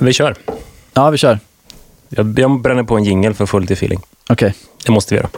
Vi kör. Ja, vi kör. Jag, jag bränner på en jingel för få lite feeling. Okej. Det måste vi göra.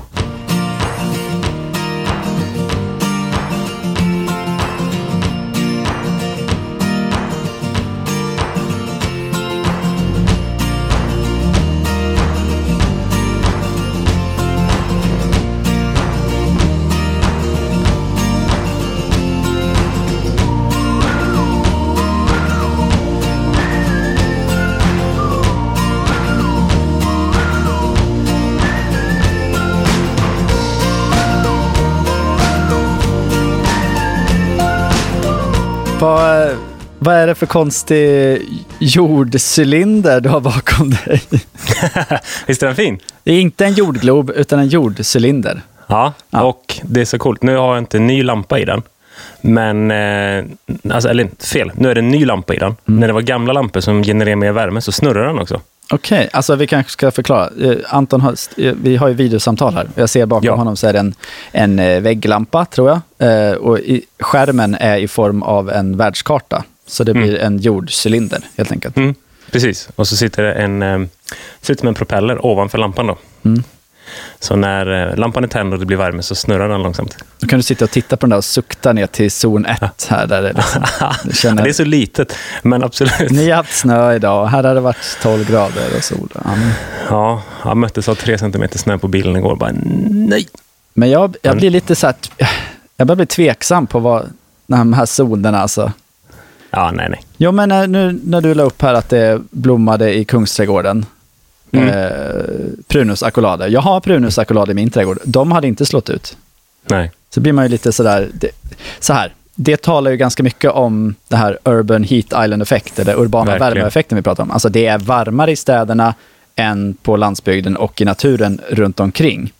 Vad är det för konstig jordcylinder du har bakom dig? Visst är den fin? Det är inte en jordglob, utan en jordcylinder. Ja, Ja. och det är så coolt. Nu har jag inte en ny lampa i den. Men, eh, alltså, eller fel, nu är det en ny lampa i den. När det var gamla lampor som genererar mer värme så snurrar den också. Okej, alltså vi kanske ska förklara. Eh, Anton, har, eh, vi har ju videosamtal här. Jag ser bakom Ja. honom så är det en, en eh, vägglampa, tror jag. Och i, skärmen är i form av en världskarta. Så det blir en jordcylinder, helt enkelt. Mm, precis. Och så sitter det en, eh, ut som en propeller ovanför lampan. Då. Mm. Så när eh, lampan är tänd och det blir värme så snurrar den långsamt. Då kan du sitta och titta på den där och sukta ner till zon 1 här. Där det, liksom, känner, Det är så litet, men absolut. Ni har haft snö idag, här har det varit 12 grader och sol. Ja, men- Ja, jag möttes av tre centimeter snö på bilen igår. Bara, nej! Men jag, jag blir lite så här, jag börjar bli tveksam på vad de här zonerna alltså. Ja, nej, nej. Jo, men när, nu när du la upp här att det blommade i Kungsträdgården. Mm. Eh, prunus accolade. Jag har prunus accolade i min trädgård. De hade inte slått ut. nej. Så blir man ju lite sådär, det, så här. Det talar ju ganska mycket om det här urban heat island effekt, eller urbana Verkligen. värmeeffekten vi pratar om. Alltså det är varmare i städerna än på landsbygden och i naturen runt omkring.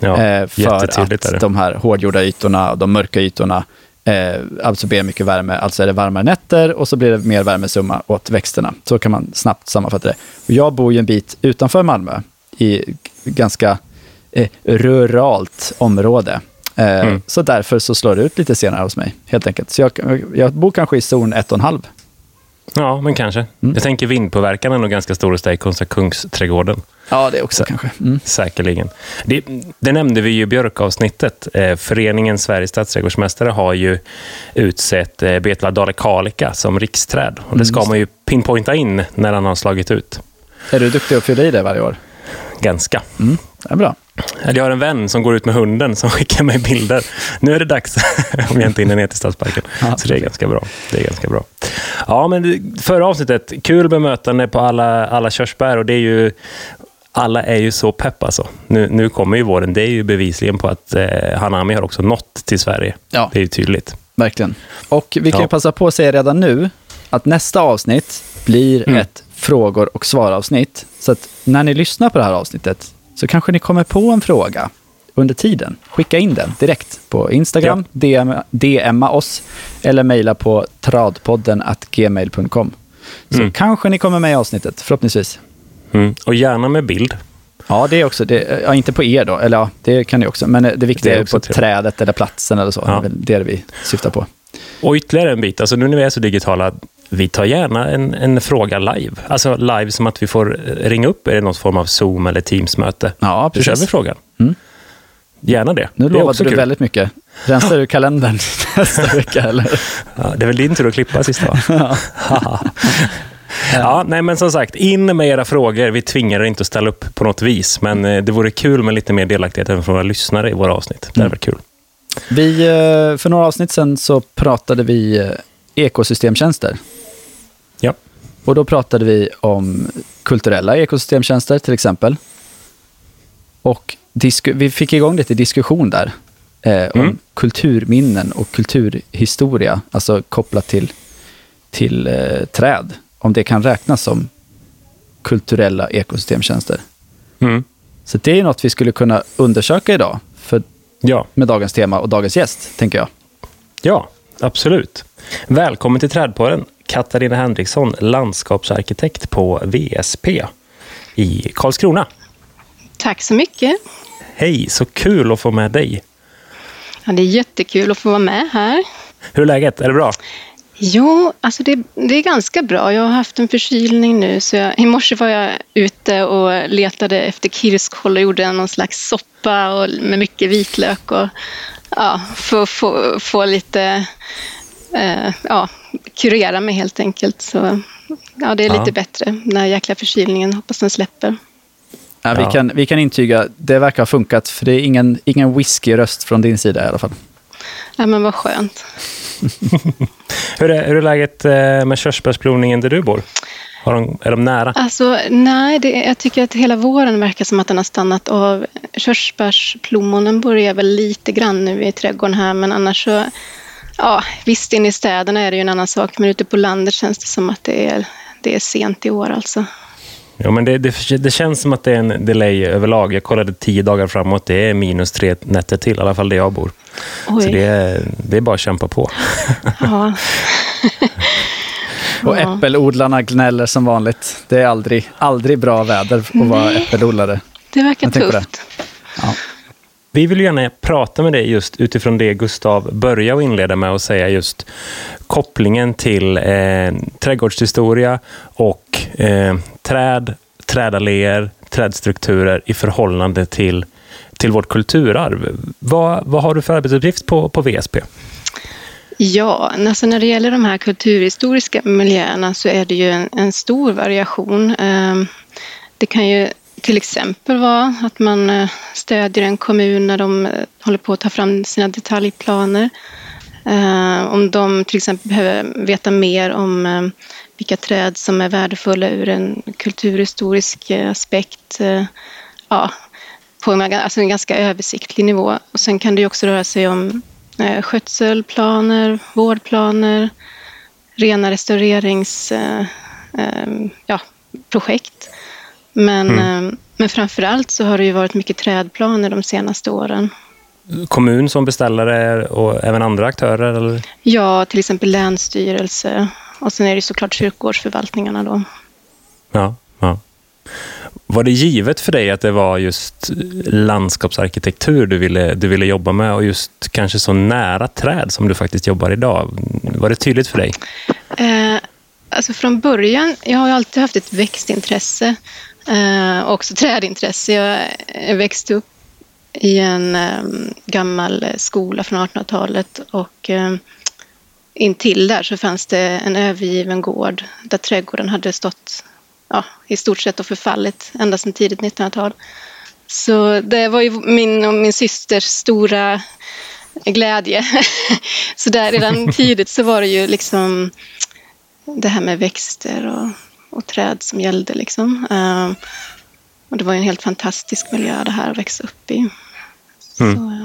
Ja, eh, för att de här hårdgjorda ytorna och de mörka ytorna eh, absorberar mycket värme. Alltså är det varmare nätter och så blir det mer värmesumma åt växterna. Så kan man snabbt sammanfatta det. Och jag bor ju en bit utanför Malmö i ganska eh, ruralt område. Eh, Mm. Så därför så slår det ut lite senare hos mig, helt enkelt. Så jag, jag bor kanske i zon 1,5. Ja, men kanske. Mm. Jag tänker vindpåverkan är nog ganska stor hos dig kontra Kungsträdgården. Ja, det också kanske. Mm. Säkerligen. Det, det nämnde vi ju i björkavsnittet. Eh, Föreningen Sveriges stadsträdgårdsmästare har ju utsett eh, Betla Dalekalika som riksträd. Och det ska Mm, man ju pinpointa in när han har slagit ut. Är du duktig att fylla i det varje år? Ganska. Mm. Det är bra. Jag har en vän som går ut med hunden som skickar mig bilder. Nu är det dags, om jag inte hinner ner till Stadsparken. Ja, Så det är ganska bra. Det är ganska bra. Ja, men förra avsnittet, kul bemötande på alla, alla körsbär och det är ju alla är ju så pepp alltså. Nu, nu kommer ju våren. Det är ju bevisligen på att eh, Hanami har också nått till Sverige. Ja. Det är ju tydligt. Verkligen. Och vi kan Ja. passa på att säga redan nu att nästa avsnitt blir Mm. ett frågor och svaravsnitt. Så att när ni lyssnar på det här avsnittet så kanske ni kommer på en fråga under tiden. Skicka in den direkt på Instagram, DM, DMa oss eller mejla på tradpodden gmail.com. Så Mm. kanske ni kommer med i avsnittet, förhoppningsvis. Mm. Och gärna med bild. Ja, det är också, det, ja, inte på er då, eller ja, det kan ni också, men det viktiga Det är på trevligt. trädet eller platsen eller så. Ja. Det är det vi syftar på. Och ytterligare en bit, alltså nu när vi är så digitala, vi tar gärna en, en fråga live. Alltså live som att vi får eh, ringa upp er i någon form av Zoom eller Teams-möte. Ja, Så kör precis. vi frågan. Mm. Gärna det. Nu det lovade du kul. väldigt mycket. Rensar du kalendern nästa vecka eller? Ja, det är väl din tur att klippa sist va? ja, nej men som sagt, in med era frågor. Vi tvingar er inte att ställa upp på något vis, men eh, det vore kul med lite mer delaktighet även från våra lyssnare i våra avsnitt. Det hade Mm. varit kul. Vi, eh, för några avsnitt sen så pratade vi eh, ekosystemtjänster. Ja. Och då pratade vi om kulturella ekosystemtjänster till exempel. Och vi fick igång lite diskussion där. Eh, om Mm. kulturminnen och kulturhistoria, alltså kopplat till, till eh, träd. Om det kan räknas som kulturella ekosystemtjänster. Mm. Så det är något vi skulle kunna undersöka idag för, Ja. med dagens tema och dagens gäst, tänker jag. Ja, absolut. Välkommen till Trädpodden, Katarina Henriksson, landskapsarkitekt på VSP i Karlskrona. Tack så mycket. Hej, så kul att få med dig. Ja, det är jättekul att få vara med här. Hur är läget? Är det bra? Jo, alltså det, det, är ganska bra. Jag har haft en förkylning nu. Så jag, I morse var jag ute och letade efter kirskål och gjorde någon slags soppa och, med mycket vitlök. Och, ja, för att få, få lite... Eh, ja, kurera mig helt enkelt. Så ja, det är lite ja. bättre. Den här jäkla förkylningen, hoppas den släpper. Ja, vi, kan, vi kan intyga, det verkar ha funkat. För det är ingen, ingen whisky-röst från din sida i alla fall. Ja, men vad skönt. hur, är, hur är läget eh, med körsbärsploningen där du bor? Har de, är de nära? Alltså, nej, det, jag tycker att hela våren verkar som att den har stannat av. Körsbärsplommonen börjar väl lite grann nu i trädgården här, men annars så... Ja, visst, inne i städerna är det ju en annan sak, men ute på landet känns det som att det är, det är sent i år alltså. Ja, men det, det, det, känns som att det är en delay överlag. Jag kollade tio dagar framåt. Det är minus tre nätter till, i alla fall där jag bor. Oj. Så det är, det är bara att kämpa på. Ja. Och äppelodlarna gnäller som vanligt. Det är aldrig, aldrig bra väder att vara äppelodlare. Det verkar tufft. Ja. Vi vill gärna prata med dig just utifrån det Gustav började och inleda med att säga just kopplingen till eh, trädgårdshistoria och eh, träd, trädalléer, trädstrukturer i förhållande till, till vårt kulturarv. Vad, vad har du för arbetsuppgift på, på VSP? Ja, alltså när det gäller de här kulturhistoriska miljöerna så är det ju en, en stor variation. Eh, det kan ju till exempel vara att man eh, stödjer en kommun när de eh, håller på att ta fram sina detaljplaner. Eh, om de till exempel behöver veta mer om vilka träd som är värdefulla ur en kulturhistorisk aspekt. Ja, på en, alltså en ganska översiktlig nivå. Och sen kan det också röra sig om skötselplaner, vårdplaner, rena restaureringsprojekt. Ja, men, mm. eh, men framför allt så har det ju varit mycket trädplaner de senaste åren. Kommun som beställare och även andra aktörer? Eller? Ja, till exempel länsstyrelse. Och sen är det såklart kyrkogårdsförvaltningarna då. Ja, ja. Var det givet för dig att det var just landskapsarkitektur du ville, du ville jobba med och just kanske så nära träd som du faktiskt jobbar idag? Var det tydligt för dig? Eh, alltså från början, jag har alltid haft ett växtintresse eh, och också trädintresse. Jag växte upp i en eh, gammal skola från 1800-talet och eh, intill där så fanns det en övergiven gård där trädgården hade stått ja, i stort sett och förfallit ända sedan tidigt 1900-tal. Så det var ju min och min systers stora glädje. så där redan tidigt så var det ju liksom det här med växter och, och träd som gällde. Liksom. Uh, och det var en helt fantastisk miljö det här att växa upp i. Mm.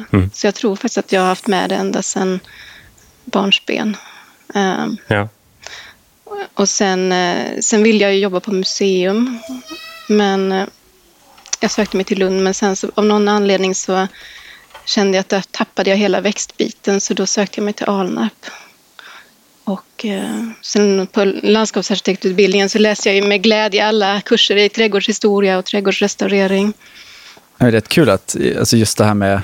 Så, mm. så, jag tror faktiskt att jag har haft med det ända sedan barnsben. Uh, ja. Och sen, eh, sen ville jag jobba på museum. Men eh, jag sökte mig till Lund, men sen så, av någon anledning så kände jag att där tappade jag hela växtbiten, så då sökte jag mig till Alnarp. Och eh, sen på landskapsarkitektutbildningen så läste jag ju med glädje alla kurser i trädgårdshistoria och trädgårdsrestaurering. Det är rätt kul att alltså just det här med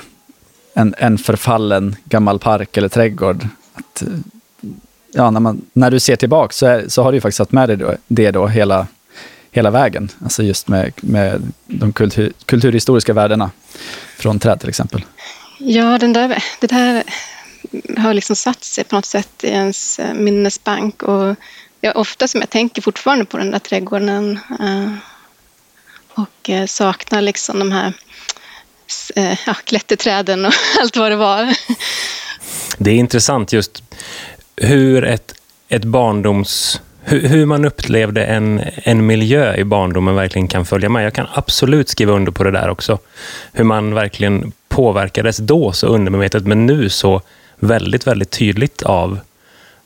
en, en förfallen gammal park eller trädgård, att ja, när, man, när du ser tillbaka så, är, så har du ju faktiskt haft med dig då, det då hela, hela vägen. Alltså just med, med de kultur, kulturhistoriska värdena från träd till exempel. Ja, den där, det där har liksom satt sig på något sätt i ens eh, minnesbank. Och är ofta som jag tänker fortfarande på den där trädgården eh, och eh, saknar liksom de här ja, klätterträden och allt vad det var. Det är intressant just hur ett, ett barndoms... Hur, hur, man upplevde en, en miljö i barndomen verkligen kan följa med. Jag kan absolut skriva under på det där också. Hur man verkligen påverkades då så undermedvetet, men nu så väldigt, väldigt tydligt av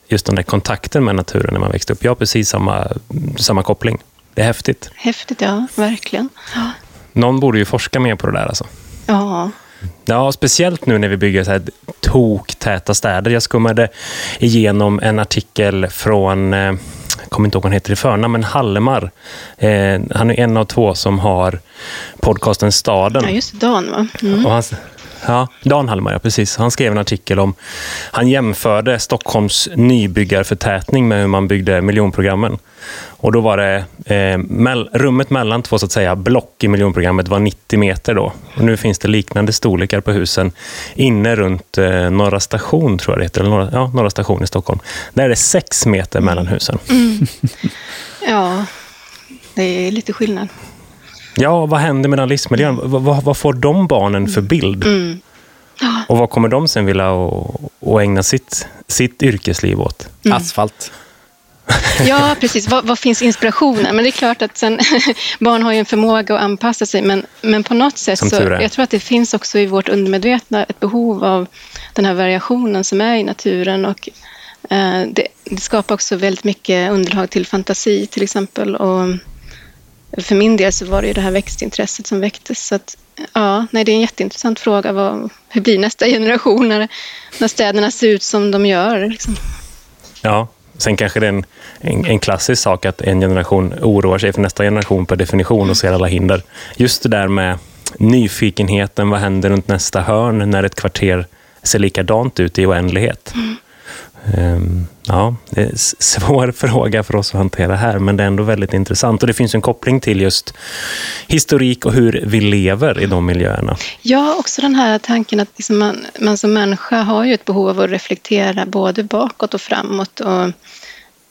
just den där kontakten med naturen när man växte upp. Jag har precis samma, samma koppling. Det är häftigt. Häftigt, ja. Verkligen. Ja. Någon borde ju forska mer på det där. Alltså. Ja, Ja, speciellt nu när vi bygger så här toktäta städer. Jag skummade igenom en artikel från, eh, jag kommer inte ihåg vad han heter i förnamn, men Hallemar. Eh, han är en av två som har podcasten Staden. Ja, just Dan va? Mm. Och han, Ja, Dan Hallmar, ja, precis. Han skrev en artikel om... Han jämförde Stockholms nybyggarförtätning med hur man byggde miljonprogrammen. Och då var det... Eh, mell, rummet mellan två så att säga, block i miljonprogrammet var 90 meter. då. Och nu finns det liknande storlekar på husen inne runt eh, Norra station, tror jag det heter. Eller norra, ja, Norra station i Stockholm. Där är det sex meter mellan husen. Mm. Ja, det är lite skillnad. Ja, vad händer med den livsmiljön? Mm. Vad, får de barnen för bild? Mm. Och vad kommer de sen vilja att, att ägna sitt, sitt yrkesliv åt? Mm. Asfalt. Ja, precis. Vad, vad finns inspirationen? Men det är klart att sen, barn har ju en förmåga att anpassa sig, men, men på något sätt så, jag tror att det finns också i vårt undermedvetna ett behov av den här variationen som är i naturen och eh, det, det skapar också väldigt mycket underlag till fantasi till exempel och för min del så var det ju det här växtintresset som väcktes. Så att, ja, nej, det är en jätteintressant fråga. Vad, hur blir nästa generation när, när städerna ser ut som de gör? Liksom? Ja, sen kanske det är en, en, en klassisk sak att en generation oroar sig för nästa generation per definition och ser alla hinder. Just det där med nyfikenheten, vad händer runt nästa hörn när ett kvarter ser likadant ut i oändlighet? Ehm, Ehm, ja, det är en svår fråga för oss att hantera här, men det är ändå väldigt intressant. Och det finns en koppling till just historik och hur vi lever i de miljöerna. Ja, också den här tanken att liksom man, man som människa har ju ett behov av att reflektera både bakåt och framåt. Och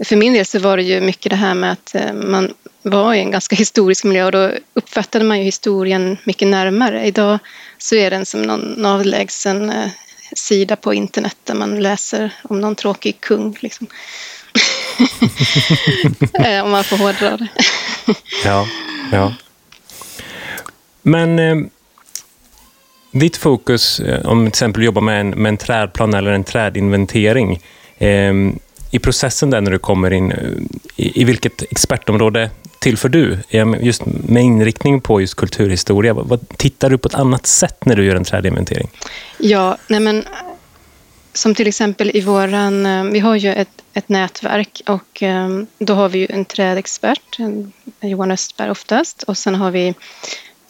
för min del så var det ju mycket det här med att eh, man var i en ganska historisk miljö och då uppfattade man ju historien mycket närmare. Idag så är den som någon avlägsen eh, sida på internet där man läser om någon tråkig kung. Liksom. Eh, om man får hårdra det. Ja, ja. Men eh, ditt fokus, eh, om till exempel jobbar med en, med en trädplan eller en trädinventering, eh, i processen där när du kommer in, eh, i, i vilket expertområde tillför du? Just med inriktning på just kulturhistoria, vad, vad tittar du på ett annat sätt när du gör en trädinventering? Ja, nej men som till exempel i våran, eh, vi har ju ett, ett nätverk och eh, då har vi ju en trädexpert, Johan Östberg oftast, och sen har vi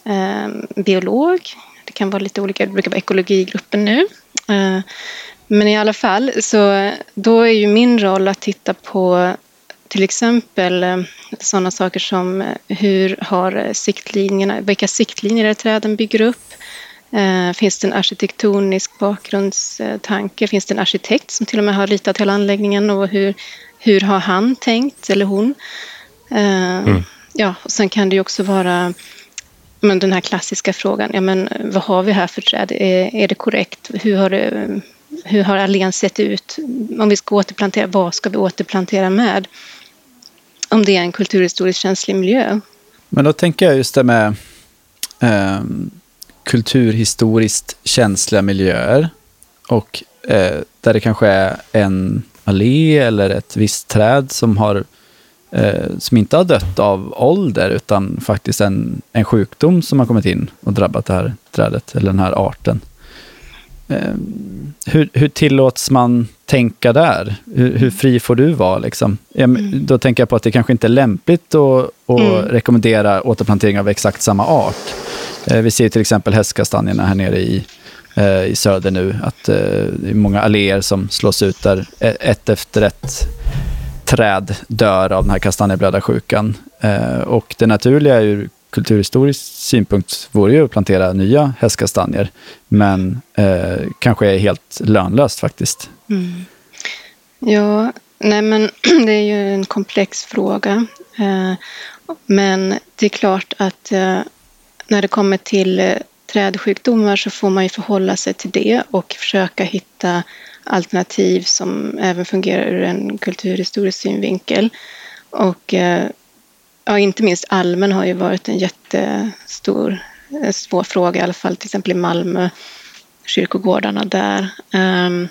eh, biolog, det kan vara lite olika, det brukar vara ekologigruppen nu. Eh, men i alla fall, så då är ju min roll att titta på till exempel eh, sådana saker som eh, hur har siktlinjerna, vilka siktlinjer är träden bygger upp? Eh, Finns det en arkitektonisk bakgrundstanke? Finns det en arkitekt som till och med har ritat hela anläggningen och hur, hur har han tänkt, eller hon? Eh, Ja, och sen kan det ju också vara men den här klassiska frågan, ja, men vad har vi här för träd? Är, är det korrekt? Hur har, det, hur har allén sett ut? Om vi ska återplantera, vad ska vi återplantera med? Om det är en kulturhistoriskt känslig miljö. Men då tänker jag just det med eh, kulturhistoriskt känsliga miljöer och eh, där det kanske är en allé eller ett visst träd som, har, eh, som inte har dött av ålder utan faktiskt en, en sjukdom som har kommit in och drabbat det här trädet eller den här arten. Hur, hur tillåts man tänka där? Hur, hur fri får du vara? Liksom? Men Då tänker jag på att det kanske inte är lämpligt att, att Mm. rekommendera återplantering av exakt samma art. Eh, Vi ser till exempel hästkastanjerna här nere i, eh, i söder nu, att eh, det är många alléer som slås ut där e- ett efter ett träd dör av den här kastanjeblödarsjukan. Och det naturliga ur kulturhistorisk synpunkt vore ju att plantera nya hästkastanjer, men eh, kanske är helt lönlöst faktiskt. Mm. Ja, nej men det är ju en komplex fråga. Eh, Men det är klart att eh, när det kommer till eh, trädsjukdomar så får man ju förhålla sig till det och försöka hitta alternativ som även fungerar ur en kulturhistorisk synvinkel. Och eh, ja, inte minst almen har ju varit en jättestor, en svår fråga, i alla fall till exempel i Malmö, kyrkogårdarna där. Ehm,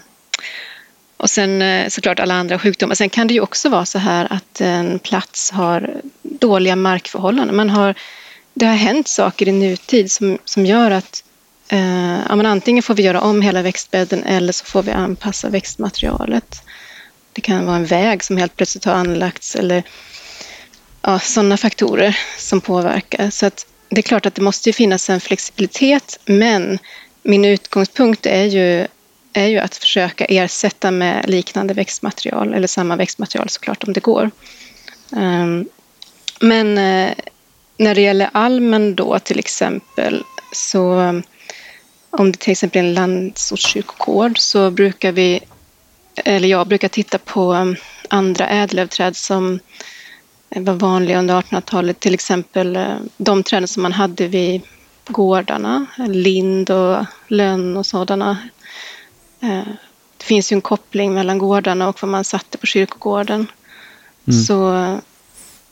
och sen eh, såklart alla andra sjukdomar. Sen kan det ju också vara så här att en plats har dåliga markförhållanden. Man har, det har hänt saker i nutid som, som gör att eh, ja, men antingen får vi göra om hela växtbädden eller så får vi anpassa växtmaterialet. Det kan vara en väg som helt plötsligt har anlagts eller ja, sådana faktorer som påverkar. Så att det är klart att det måste ju finnas en flexibilitet men min utgångspunkt är ju, är ju att försöka ersätta med liknande växtmaterial, eller samma växtmaterial såklart om det går. Ehm, men eh, när det gäller almen då till exempel så om det till exempel är en landsortskyrkogård så brukar vi, eller jag brukar titta på andra ädellövträd som var vanliga under 1800-talet. Till exempel eh, de träden som man hade vid gårdarna, lind och lönn och sådana. Eh, det finns ju en koppling mellan gårdarna och vad man satte på kyrkogården. Mm. Så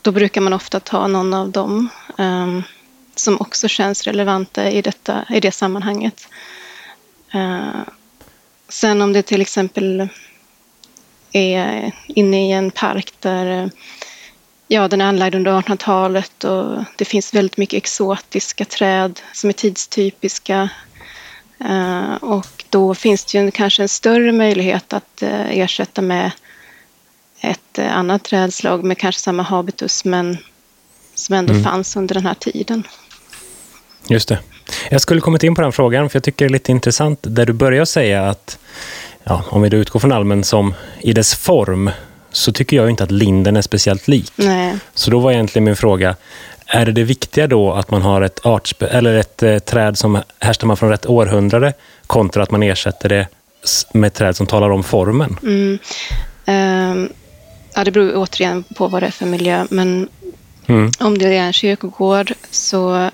då brukar man ofta ta någon av dem um, som också känns relevanta i, detta, i det sammanhanget. Uh, sen om det till exempel är inne i en park där ja, den är anlagd under 1800-talet och det finns väldigt mycket exotiska träd som är tidstypiska. Uh, och då finns det ju kanske en större möjlighet att uh, ersätta med ett uh, annat trädslag med kanske samma habitus men som ändå mm. fanns under den här tiden. Just det. Jag skulle kommit in på den frågan för jag tycker det är lite intressant där du börjar säga att ja, om vi då utgår från almen som i dess form så tycker jag inte att linden är speciellt lik. Nej. Så då var egentligen min fråga, är det det viktiga då att man har ett, artspe eller ett eh, träd som härstammar från rätt århundrade kontra att man ersätter det med ett träd som talar om formen? Mm. Um, ja, det beror återigen på vad det är för miljö, men mm. om det är en kyrkogård så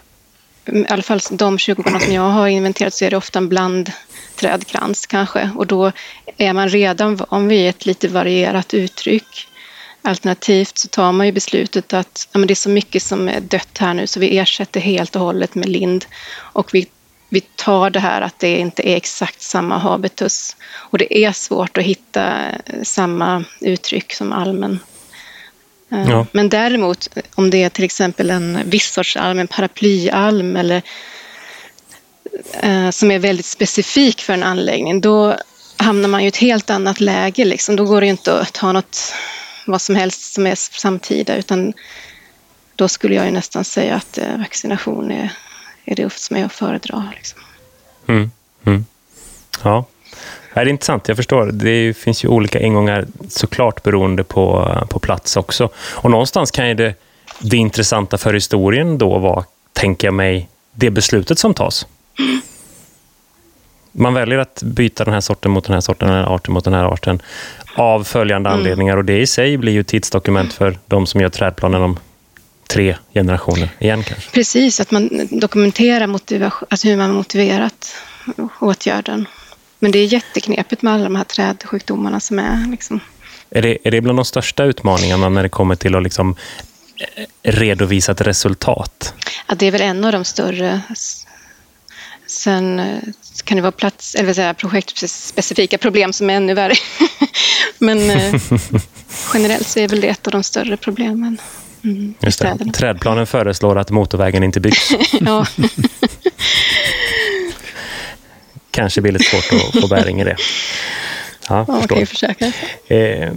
i alla fall de kyrkogårdar som jag har inventerat så är det ofta en blandträdkrans kanske och då är man redan van vid ett lite varierat uttryck. Alternativt så tar man ju beslutet att ja, men det är så mycket som är dött här nu så vi ersätter helt och hållet med lind och vi, vi tar det här att det inte är exakt samma habitus och det är svårt att hitta samma uttryck som allmän Eh, ja. Men däremot om det är till exempel en viss sorts alm, en paraplyalm eller eh, som är väldigt specifik för en anläggning, då hamnar man i ett helt annat läge. Liksom. Då går det inte att ta något, vad som helst som är samtida, utan då skulle jag ju nästan säga att eh, vaccination är, är det som är att föredra. Liksom. Mm. Mm. Ja, det är intressant, jag förstår. Det finns ju olika ingångar såklart beroende på, på plats också. Och någonstans kan ju det, det intressanta för historien då vara, tänker jag mig, det beslutet som tas. Man väljer att byta den här sorten mot den här sorten, den här arten mot den här arten av följande mm. anledningar och det i sig blir ju tidsdokument för de som gör trädplanen om tre generationer igen kanske. Precis, att man dokumenterar motivation, alltså hur man motiverat åtgärden. Men det är jätteknepigt med alla de här trädsjukdomarna som är. Liksom. Är, det, är det bland de största utmaningarna när det kommer till att liksom redovisa ett resultat? Ja, det är väl en av de större. Sen eh, kan det vara plats, eller säga, projektspecifika problem som är ännu värre. Men eh, generellt så är väl det ett av de större problemen. Mm, Just det. Trädplanen föreslår att motorvägen inte byggs. ja. kanske blir lite svårt att få bäring i det. Ja, ja förstår. försöka. Eh,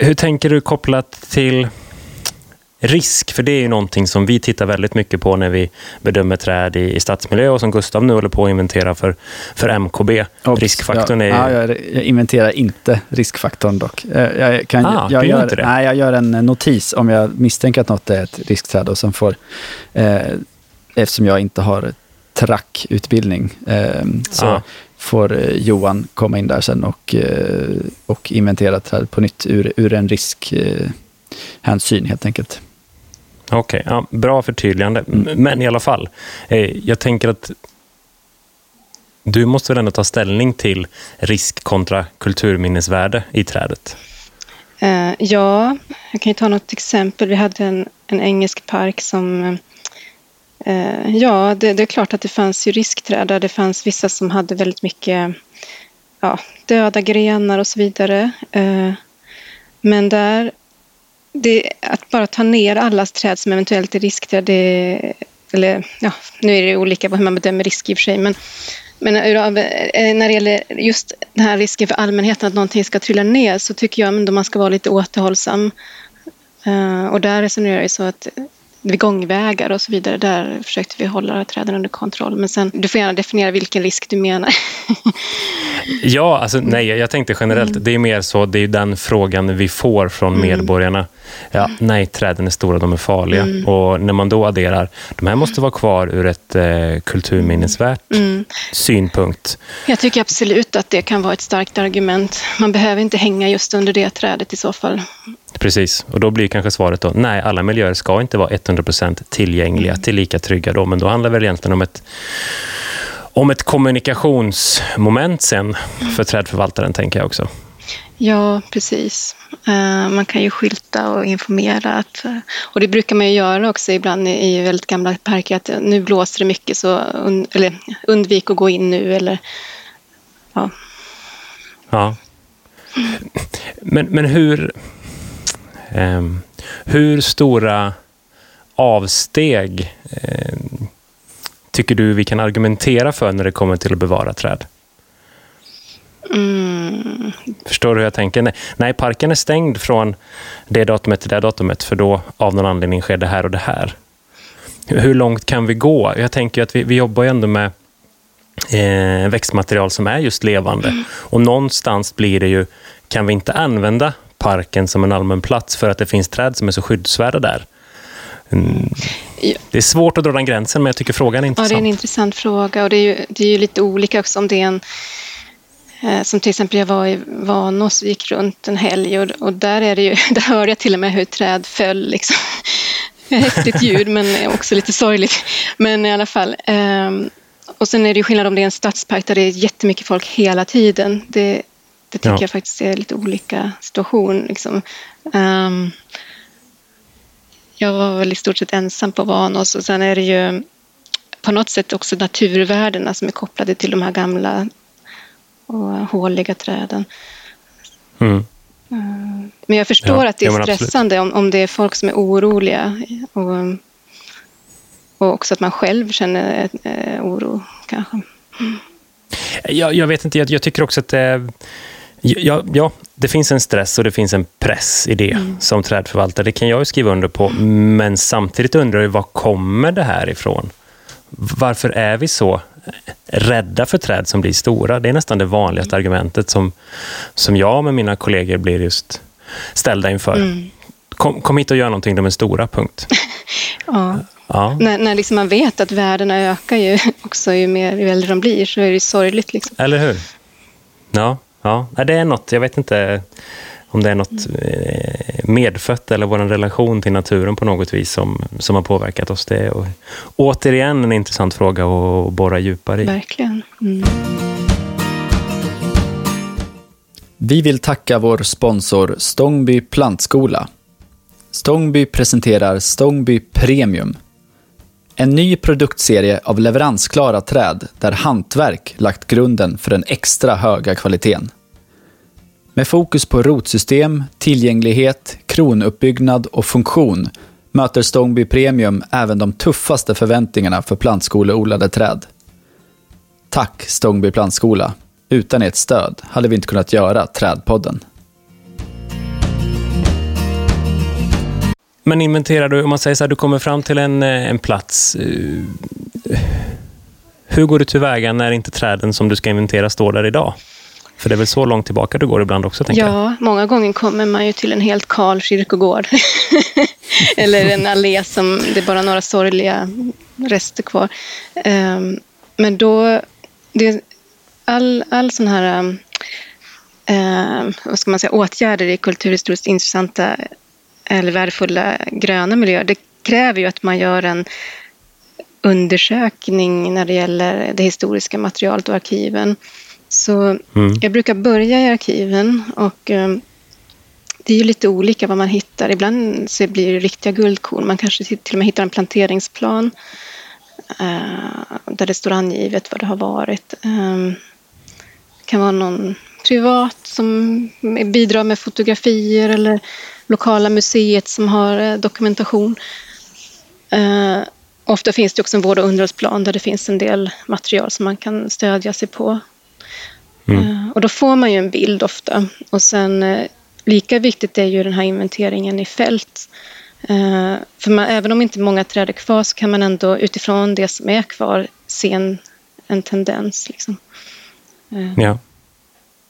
hur tänker du kopplat till risk? För det är ju någonting som vi tittar väldigt mycket på när vi bedömer träd i, i stadsmiljö och som Gustav nu håller på att inventera för, för MKB. Oops, Riskfaktorn är... Ja, jag, inventerar inte riskfaktorn dock. Eh, jag, kan, ah, jag, gör, nej, jag gör en notis om jag misstänker att något är ett riskträd och sen får, eh, eftersom jag inte har trackutbildning. Eh, så ah. får eh, Johan komma in där sen och, eh, och inventera träd på nytt ur, ur en riskhänsyn helt enkelt. Okej, okay, ja, bra förtydligande. Mm. Men i alla fall, eh, jag tänker att du måste väl ändå ta ställning till risk kontra kulturminnesvärde i trädet? Eh, ja, jag kan ju ta något exempel. Vi hade en, en engelsk park som Eh, ja, det, det, är klart att det fanns ju riskträd där det fanns vissa som hade väldigt mycket ja, döda grenar och så vidare. Eh, men där, det, att bara ta ner alla träd som eventuellt är riskträd, det, eller ja, nu är det olika hur man bedömer risk i och för sig, men, men eh, när det gäller just den här risken för allmänheten att någonting ska trilla ner så tycker jag att man ska vara lite återhållsam. Eh, och där resonerar jag så att vid gångvägar och så vidare. Där försökte vi hålla träden under kontroll. Men sen, du får gärna definiera vilken risk du menar. ja, alltså, nej, jag tänkte generellt. Mm. Det är mer så, det är den frågan vi får från mm. medborgarna. Ja, mm. nej, träden är stora, de är farliga. Mm. Och när man då adderar, de här måste vara kvar ur ett eh, kulturminnesvärt mm. synpunkt. Jag tycker absolut att det kan vara ett starkt argument. Man behöver inte hänga just under det trädet i så fall. Precis, och då blir kanske svaret då, nej, alla miljöer ska inte vara 100% tillgängliga, mm. till lika trygga då, men då handlar det väl egentligen om ett om ett kommunikationsmoment sen för trädförvaltaren, tänker jag också. Ja, precis. Uh, man kan ju skylta och informera. Att, uh, och det brukar man ju göra också ibland i, väldigt gamla parker, att nu blåser det mycket, så un, eller, undvik att gå in nu. Eller, ja. ja. Men, men hur, hur stora avsteg um, tycker du vi kan argumentera för när det kommer till att bevara träd? Mm. Förstår du hur jag tänker? Nej, nej, parken är stängd från det datumet till det datumet, för då av någon anledning sker det här och det här. Hur långt kan vi gå? Jag tänker att vi, vi jobbar ju ändå med eh, växtmaterial som är just levande. Mm. Och någonstans blir det ju, kan vi inte använda parken som en allmän plats för att det finns träd som är så skyddsvärda där? Mm. Det är svårt att dra den gränsen, men jag tycker frågan är intressant. Ja, det är en intressant fråga och det är ju, det är ju lite olika också om det är en eh, som till exempel jag var i Vanås och gick runt en helg och, och, där, är det ju, där hörde jag till och med hur träd föll. Liksom. Häftigt ljud men också lite sorgligt. Men i alla fall. Um, och sen är det ju skillnad om det är en stadspark där det är jättemycket folk hela tiden. Det, det tycker ja. jag faktiskt är lite olika situation. Liksom. Um, jag var väl i stort sett ensam på Vanås och sen är det ju på något sätt också naturvärdena som är kopplade till de här gamla och håliga träden. Mm. Eh, men jag förstår ja, att det är stressande om, om det är folk som är oroliga och, och också att man själv känner eh, oro kanske. Mm. Jag, jag, vet inte, jag, jag tycker också att det Ja, ja, det finns en stress och det finns en press i det mm. som trädförvaltare. Det kan jag ju skriva under på. Men samtidigt undrar jag, var kommer det här ifrån? Varför är vi så rädda för träd som blir stora? Det är nästan det vanligaste argumentet som, som jag med mina kollegor blir just ställda inför. Mm. Kom, kom hit och gör någonting, de är stora, punkt. ja. Ja. När, när liksom man vet att värdena ökar ju också ju mer ju äldre de blir så är det sorgligt. Liksom. Eller hur? Ja. Ja, det är något, jag vet inte om det är något eh, medfött eller vår relation till naturen på något vis som, som har påverkat oss. Det är återigen en intressant fråga att borra djupare i. Verkligen. Mm. Vi vill tacka vår sponsor Stångby plantskola. Stångby presenterar Stångby Premium. En ny produktserie av leveransklara träd där hantverk lagt grunden för den extra höga kvaliteten. Med fokus på rotsystem, tillgänglighet, kronuppbyggnad och funktion möter Stångby Premium även de tuffaste förväntningarna för plantskoleodlade träd. Tack Stångby plantskola! Utan ert stöd hade vi inte kunnat göra Trädpodden. Men inventerar du, om man säger så här, du kommer fram till en, eh, en plats. Eh, hur går du tillväga när inte träden som du ska inventera står där idag? För det är väl så långt tillbaka du går ibland också? Tänker ja, jag. många gånger kommer man ju till en helt kal kyrkogård. Eller en allé som det är bara några sorgliga rester kvar. Um, men då, det, all, all sån här um, vad ska man säga, åtgärder i kulturhistoriskt intressanta eller värdefulla gröna miljöer, det kräver ju att man gör en undersökning när det gäller det historiska materialet och arkiven. Så mm. jag brukar börja i arkiven och eh, det är ju lite olika vad man hittar. Ibland så blir det riktiga guldkorn. Man kanske till och med hittar en planteringsplan eh, där det står angivet vad det har varit. Eh, det kan vara någon privat som bidrar med fotografier eller lokala museet som har eh, dokumentation. Eh, ofta finns det också en vård och underhållsplan där det finns en del material som man kan stödja sig på. Mm. Eh, och då får man ju en bild ofta. Och sen lika viktigt är ju den här inventeringen i fält. Eh, för man, även om inte många träd är kvar så kan man ändå utifrån det som är kvar se en, en tendens. Liksom. Eh. Ja.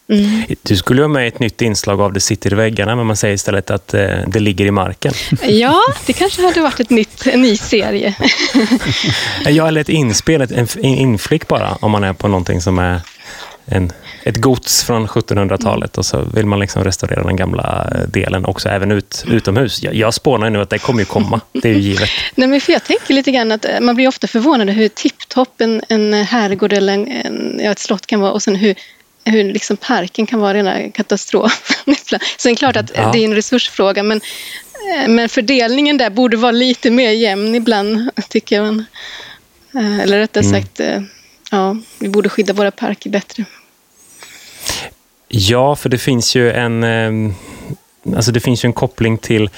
Mm. Du skulle ha med ett nytt inslag av Det sitter i väggarna, men man säger istället att eh, det ligger i marken. Ja, det kanske hade varit ett nytt, en ny serie. ja, eller ett inspel, en inflick bara, om man är på någonting som är en, ett gods från 1700-talet och så vill man liksom restaurera den gamla eh, delen också, även ut, utomhus. Jag, jag spånar nu att det kommer ju komma, det är ju givet. Nej, men för jag tänker lite grann att man blir ofta förvånad hur tipptopp en, en herrgård eller en, en, ja, ett slott kan vara och sen hur hur liksom parken kan vara rena katastrof. Så det är klart att ja. det är en resursfråga, men, eh, men fördelningen där borde vara lite mer jämn ibland, tycker jag. Eh, eller rättare mm. sagt, eh, ja, vi borde skydda våra parker bättre. Ja, för det finns ju en, alltså det finns ju en koppling till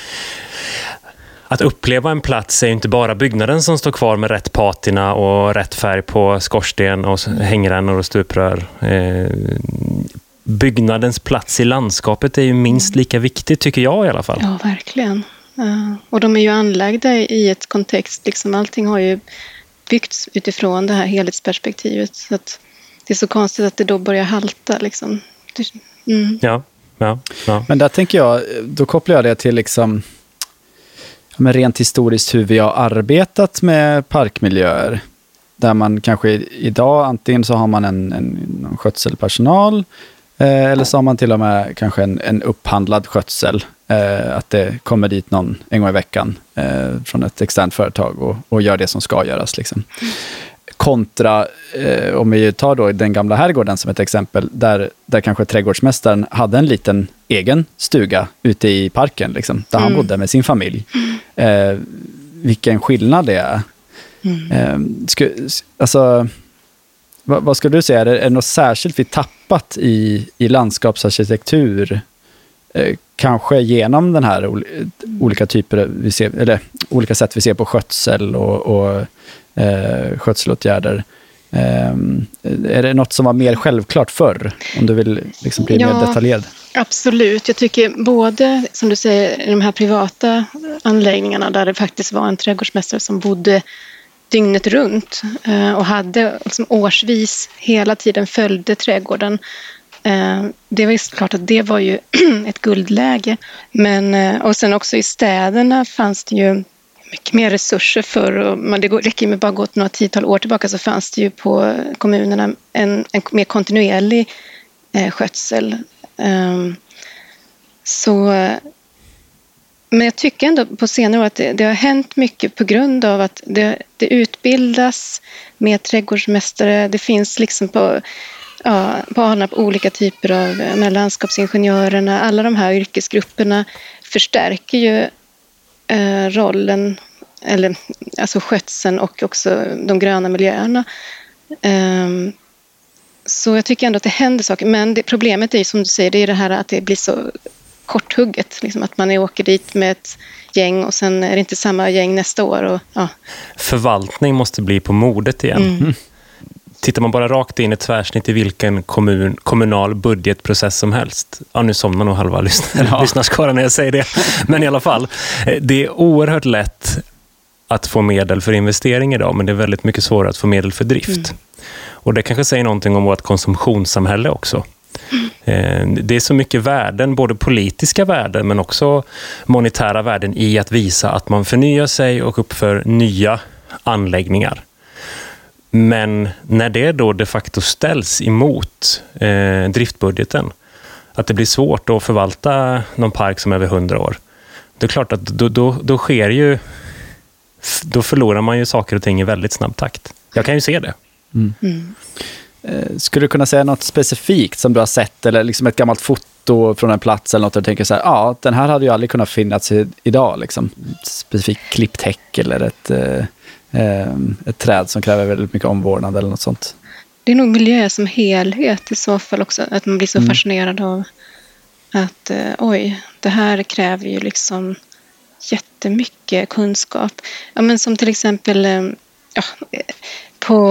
att uppleva en plats är inte bara byggnaden som står kvar med rätt patina och rätt färg på skorsten och hängrännor och stuprör. Eh, byggnadens plats i landskapet är ju minst lika viktig, tycker jag i alla fall. Ja, verkligen. Uh, och de är ju anlagda i ett kontext, liksom allting har ju byggts utifrån det här helhetsperspektivet. Så det är så konstigt att det då börjar halta. Liksom. Mm. Ja, ja, ja. Men där tänker jag, då kopplar jag det till liksom men rent historiskt hur vi har arbetat med parkmiljöer. Där man kanske idag, antingen så har man en, en skötselpersonal eh, eller så har man till och med kanske en, en upphandlad skötsel. Eh, att det kommer dit någon en gång i veckan eh, från ett externt företag och, och gör det som ska göras. Liksom. Kontra, eh, om vi tar då den gamla herrgården som ett exempel, där, där kanske trädgårdsmästaren hade en liten egen stuga ute i parken, liksom, där mm. han bodde med sin familj. Eh, vilken skillnad det är. Mm. Eh, sku, alltså, vad, vad ska du säga, är det, är det något särskilt vi tappat i, i landskapsarkitektur? Eh, kanske genom den här olika typer vi ser, eller olika sätt vi ser på skötsel och, och eh, skötselåtgärder. Um, är det något som var mer självklart förr? Om du vill liksom bli ja, mer detaljerad. Absolut. Jag tycker både, som du säger, i de här privata anläggningarna där det faktiskt var en trädgårdsmästare som bodde dygnet runt uh, och hade liksom årsvis hela tiden följde trädgården. Uh, det var klart att det var ju ett guldläge. Men, uh, och sen också i städerna fanns det ju mycket mer resurser för och man, det räcker med bara gått några tiotal år tillbaka så fanns det ju på kommunerna en, en mer kontinuerlig eh, skötsel. Um, så, men jag tycker ändå på senare år att det, det, har hänt mycket på grund av att det, det utbildas mer trädgårdsmästare. Det finns liksom på ja, på olika typer av eh, landskapsingenjörerna. Alla de här yrkesgrupperna förstärker ju eh, rollen, eller alltså skötseln och också de gröna miljöerna. Eh, så jag tycker ändå att det händer saker. Men det, problemet är ju som du säger, det är det här att det blir så korthugget. Liksom att man åker dit med ett gäng och sen är det inte samma gäng nästa år. Och, ja. Förvaltning måste bli på modet igen. Mm tittar man bara rakt in i tvärsnitt i vilken kommun, kommunal budgetprocess som helst. Ja, nu somnar nog halva ja. lyssnarskaran när jag säger det. Men i alla fall, eh, det är oerhört lätt att få medel för investering idag, men det är väldigt mycket svårare att få medel för drift. Mm. Och Det kanske säger någonting om vårt konsumtionssamhälle också. Mm. Det är så mycket värden, både politiska värden men också monetära värden i att visa att man förnyar sig och uppför nya anläggningar. Men när det då de facto ställs emot eh, driftbudgeten, att det blir svårt att förvalta någon park som är över 100 år, det är klart att då, då, då sker ju... Då förlorar man ju saker och ting i väldigt snabb takt. Jag kan ju se det. Mm. Mm. Eh, skulle du kunna säga något specifikt som du har sett, eller liksom ett gammalt foto från en plats eller något, där du tänker så här, ja, den här hade ju aldrig kunnat finnas idag, liksom. Specifikt klippt häck eller ett... Eh, ett träd som kräver väldigt mycket omvårdnad eller något sånt. Det är nog miljö som helhet i så fall också, att man blir så mm. fascinerad av att eh, oj, det här kräver ju liksom jättemycket kunskap. Ja, men som till exempel eh, ja, på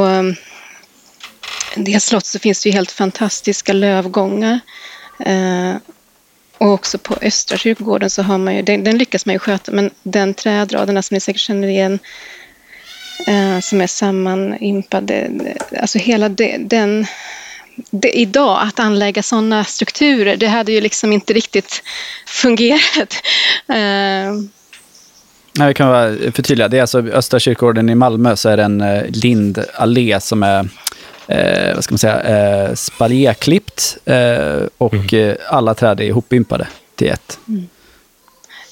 en del slott så finns det ju helt fantastiska lövgångar. Eh, och också på Östra kyrkogården så har man ju, den, den lyckas man ju sköta, men den trädraderna som ni säkert känner igen, eh, som är sammanimpade, alltså hela det, den, det, idag, att anlägga sådana strukturer, det hade ju liksom inte riktigt fungerat. Eh, Nej, vi kan vara förtydliga. Det är alltså Östra kyrkogården i Malmö så är det en eh, lindallé som är eh, vad ska man säga, eh, spaljéklippt eh, och mm. alla träd är ihopimpade till ett. Mm.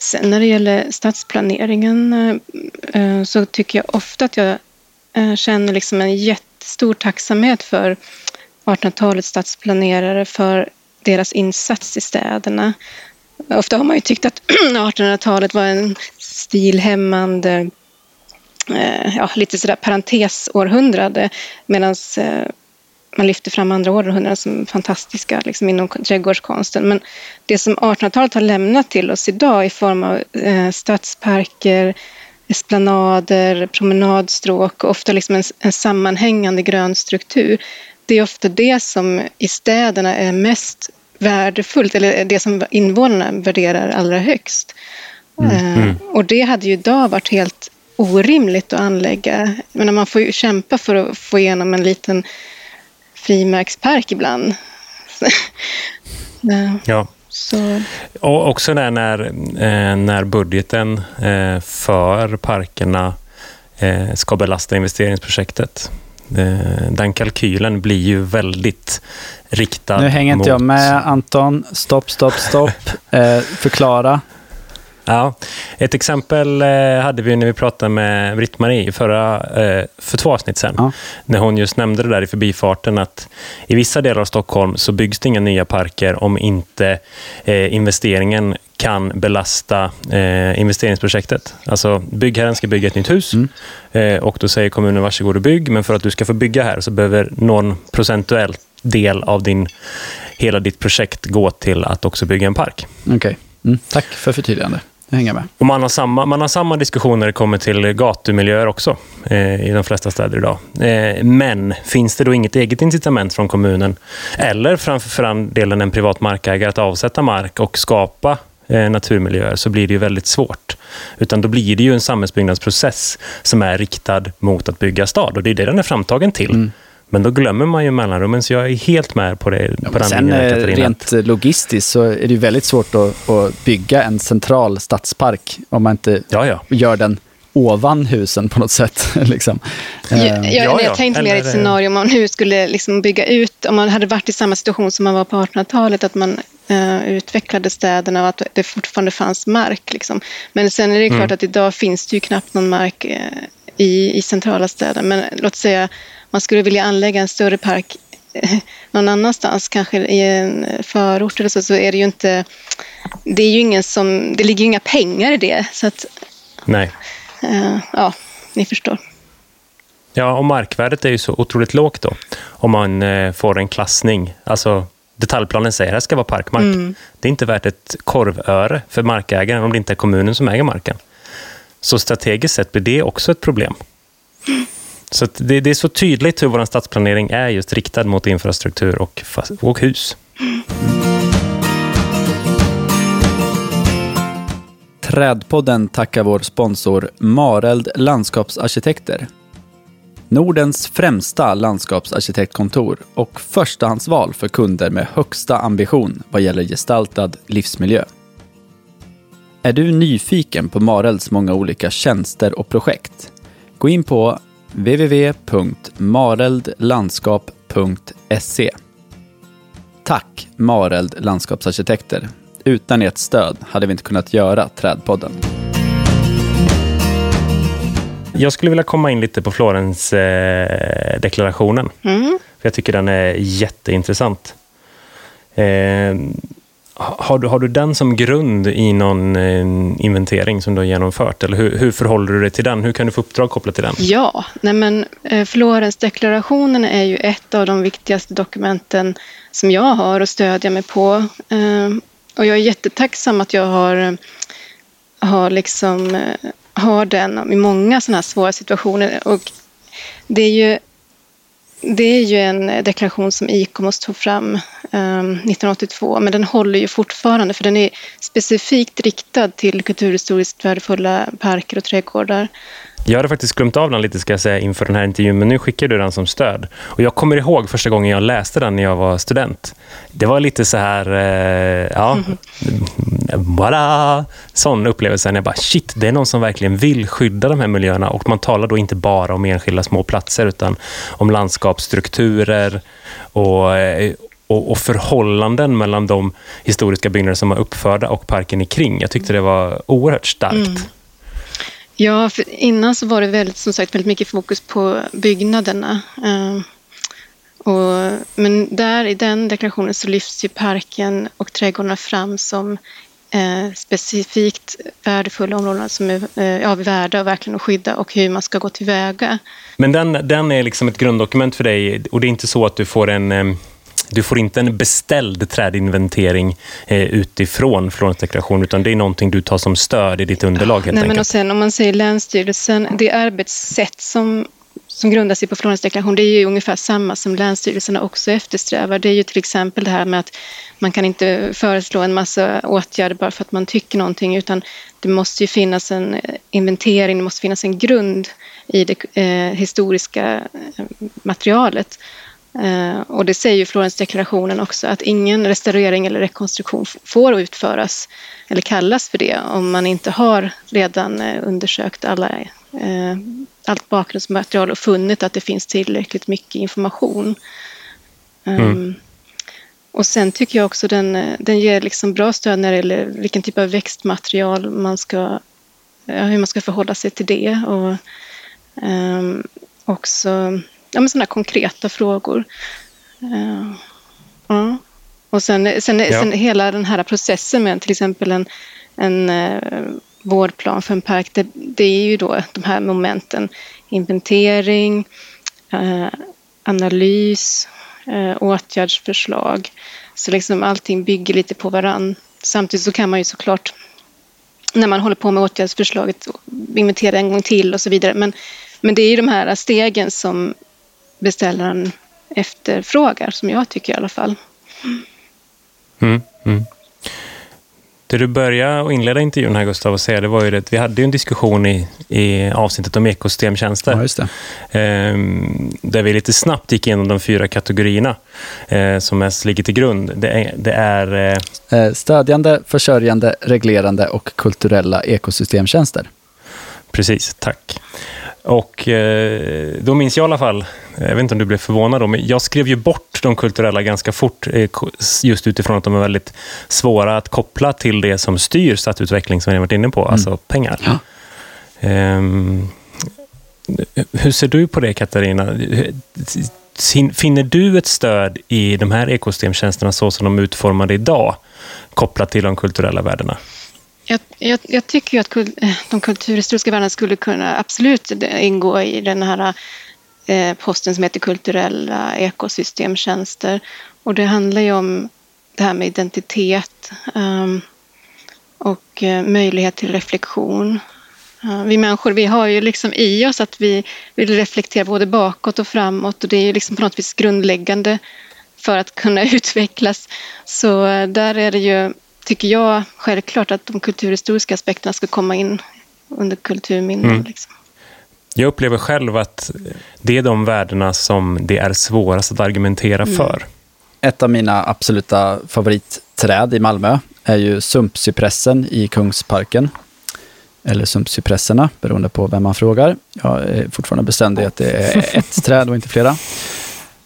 Sen när det gäller stadsplaneringen eh, eh, så tycker jag ofta att jag eh, känner liksom en jättestor tacksamhet för 1800-talets stadsplanerare för deras insats i städerna. Ofta har man ju tyckt att 1800-talet var en stilhämmande ja, lite sådär parentesårhundrade medan man lyfter fram andra århundraden som fantastiska liksom, inom trädgårdskonsten. Men det som 1800-talet har lämnat till oss idag i form av eh, stadsparker, esplanader, promenadstråk och ofta liksom en, en sammanhängande grön struktur. Det är ofta det som i städerna är mest värdefullt, eller det som invånarna värderar allra högst. Mm. Eh, mm. Och det hade ju idag varit helt orimligt att anlägga. Men man får ju kämpa för att få igenom en liten frimärkspark ibland. ja. Så. Och också där när, eh, när budgeten eh, för parkerna ska belasta investeringsprojektet. Den kalkylen blir ju väldigt riktad Nu hänger inte jag med Anton. Stopp, stopp, stopp. förklara. Ja, ett exempel eh, hade vi när vi pratade med Britt-Marie förra, eh, för två avsnitt sedan. Ja. När hon just nämnde det där i förbifarten att i vissa delar av Stockholm så byggs det inga nya parker om inte eh, investeringen kan belasta eh, investeringsprojektet. Alltså byggherren ska bygga ett nytt hus mm. eh, och då säger kommunen varsågod och bygg, men för att du ska få bygga här så behöver någon procentuell del av din, hela ditt projekt gå till att också bygga en park. Okej, okay. mm. tack för förtydligande. Hänger med. Och man, har samma, man har samma diskussioner när det kommer till gatumiljöer också eh, i de flesta städer idag. Eh, men finns det då inget eget incitament från kommunen eller framför delen en privat markägare att avsätta mark och skapa eh, naturmiljöer så blir det ju väldigt svårt. Utan då blir det ju en samhällsbyggnadsprocess som är riktad mot att bygga stad och det är det den är framtagen till. Mm. Men då glömmer man ju mellanrummen, så jag är helt med på det. Ja, på den sen linjen, eh, rent logistiskt så är det väldigt svårt att, att, bygga en central stadspark om man inte ja, ja. gör den ovan husen på något sätt. liksom. jag, jag, eh, ja, jag tänkte mer i ett scenario om man nu skulle liksom bygga ut, om man hade varit i samma situation som man var på 1800-talet, att man uh, utvecklade städerna och att det fortfarande fanns mark. Liksom. Men sen är det klart mm. att idag finns det ju knappt någon mark uh, i, i centrala städer. Men låt säga man skulle vilja anlägga en större park eh, någon annanstans, kanske i en förort eller så, så är det ju inte... Det är ju ingen som... Det ligger ju inga pengar i det. Så att, Nej. Uh, ja, ni förstår. Ja, och markvärdet är ju så otroligt lågt då. Om man uh, får en klassning. Alltså, detaljplanen säger att det ska vara parkmark. Mm. Det är inte värt ett korvöre för markägaren om det inte är kommunen som äger marken. Så strategiskt sett blir det också ett problem. Mm. Så det, det, är så tydligt hur vår stadsplanering är just riktad mot infrastruktur och, och hus. Trädpodden tackar vår sponsor Mareld Landskapsarkitekter. Nordens främsta landskapsarkitektkontor och förstahandsval för kunder med högsta ambition vad gäller gestaltad livsmiljö. Är du nyfiken på Marelds många olika tjänster och projekt? Gå in på www.mareldlandskap.se Tack Mareld landskapsarkitekter. Utan ert stöd hade vi inte kunnat göra Trädpodden. Jag skulle vilja komma in lite på Florens-deklarationen. Eh, mm. För jag tycker den är jätteintressant. Eh, har du, har du den som grund i någon eh, inventering som du har genomfört? Eller hur, hur förhåller du dig till den? Hur kan du få uppdrag kopplat till den? Ja, nej men eh, Florensdeklarationen är ju ett av de viktigaste dokumenten som jag har att stödja mig på. Ehm, och jag är jättetacksam att jag har, har, liksom, eh, har den i många sådana här svåra situationer. Och det är ju det är ju en deklaration som ICOMOS tog fram 1982, men den håller ju fortfarande för den är specifikt riktad till kulturhistoriskt värdefulla parker och trädgårdar. Jag hade faktiskt glömt av den lite ska jag säga inför den här intervjun, men nu skickar du den som stöd. Och jag kommer ihåg första gången jag läste den när jag var student. Det var lite så här, eh, ja, bara sån upplevelse när jag bara shit, det är någon som verkligen vill skydda de här miljöerna och man talar då inte bara om enskilda små platser utan om landskapsstrukturer och, eh, och, och förhållanden mellan de historiska byggnader som är uppförda och parken i kring. Jag tyckte det var oerhört starkt. Mm. Ja, för innan så var det väldigt, som sagt, väldigt mycket fokus på byggnaderna. Uh, och, men där i den deklarationen så lyfts ju parken och trädgårdarna fram som eh, specifikt värdefulla områden som är eh, ja, värda verkligen att skydda och hur man ska gå tillväga. Men den, den är liksom ett grunddokument för dig och det är inte så att du får en eh du får inte en beställd trädinventering eh, utifrån Florensdeklarationen, utan det är någonting du tar som stöd i ditt underlag helt Nej, enkelt. Men och sen om man säger Länsstyrelsen, det arbetssätt som som grundar sig på Florensdeklarationen, det är ju ungefär samma som länsstyrelserna också eftersträvar. Det är ju till exempel det här med att man kan inte föreslå en massa åtgärder bara för att man tycker någonting, utan det måste ju finnas en inventering, det måste finnas en grund i det eh, historiska eh, materialet. Eh, och det säger ju Florensdeklarationen också, att ingen restaurering eller rekonstruktion får utföras eller kallas för det om man inte har redan eh, undersökt alla, eh, allt bakgrundsmaterial och funnit att det finns tillräckligt mycket information. Mm. Um, och sen tycker jag också den, den ger liksom bra stöd när det gäller vilken typ av växtmaterial man ska, hur man ska förhålla sig till det. Och um, också ja, men sådana konkreta frågor. Uh, ja. Och sen, sen, ja. sen hela den här processen med till exempel en, en uh, vårdplan för en park, det, det, är ju då de här momenten inventering, uh, analys, uh, åtgärdsförslag. Så liksom allting bygger lite på varann. Samtidigt så kan man ju såklart när man håller på med åtgärdsförslaget inventera en gång till och så vidare. Men, men det är ju de här stegen som beställaren efterfrågar, som jag tycker i alla fall. Mm, mm. Det du började och inleda intervjun här Gustav och säga, det var ju det att vi hade en diskussion i, i avsnittet om ekosystemtjänster. Ja, just det. Eh, där vi lite snabbt gick igenom de fyra kategorierna eh, som mest ligger till grund. Det är, det är eh... eh stödjande, försörjande, reglerande och kulturella ekosystemtjänster. Precis, tack. Och eh, då minns jag i alla fall, jag vet inte om du blev förvånad då, men jag skrev ju bort de kulturella ganska fort, eh, just utifrån att de är väldigt svåra att koppla till det som styr stadsutveckling, som vi varit inne på, mm. alltså pengar. Ja. Um, hur ser du på det, Katarina? Finner du ett stöd i de här ekosystemtjänsterna så som de är utformade idag, kopplat till de kulturella värdena? Jag, jag, jag, tycker ju att kul, eh, de kulturhistoriska värdena skulle kunna absolut ingå i den här eh, posten som heter kulturella ekosystemtjänster. Och det handlar ju om det här med identitet um, och eh, möjlighet till reflektion. Uh, vi människor vi har ju liksom i oss att vi vill reflektera både bakåt och framåt och det är ju liksom på något vis grundläggande för att kunna utvecklas. Så eh, där är det ju tycker jag självklart att de kulturhistoriska aspekterna ska komma in under kulturminnen. Mm. Liksom. Jag upplever själv att det är de värdena som det är svårast att argumentera mm. för. Ett av mina absoluta favoritträd i Malmö är ju sumpcypressen i Kungsparken. Eller sumpcypresserna, beroende på vem man frågar. Jag är fortfarande bestämd i att det är ett träd och inte flera.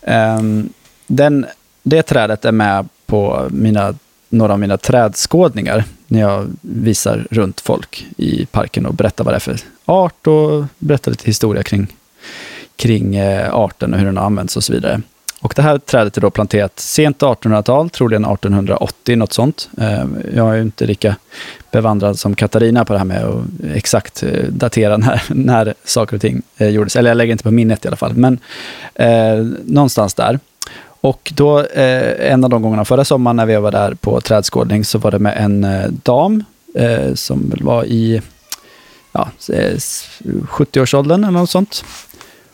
Um, den, det trädet är med på mina några av mina trädskådningar när jag visar runt folk i parken och berättar vad det är för art och berättar lite historia kring, kring eh, arten och hur den har använts och så vidare. Och det här trädet är då planterat sent 1800-tal, troligen 1880, något sånt. Eh, jag är inte lika bevandrad som Katarina på det här med att exakt eh, datera när, när saker och ting gjordes. Eller jag lägger inte på minnet i alla fall, men eh, någonstans där. Och då, eh, en av de gångerna förra sommaren när vi var där på trädskådning så var det med en eh, dam eh, som var i ja, eh, 70-årsåldern eller något sånt.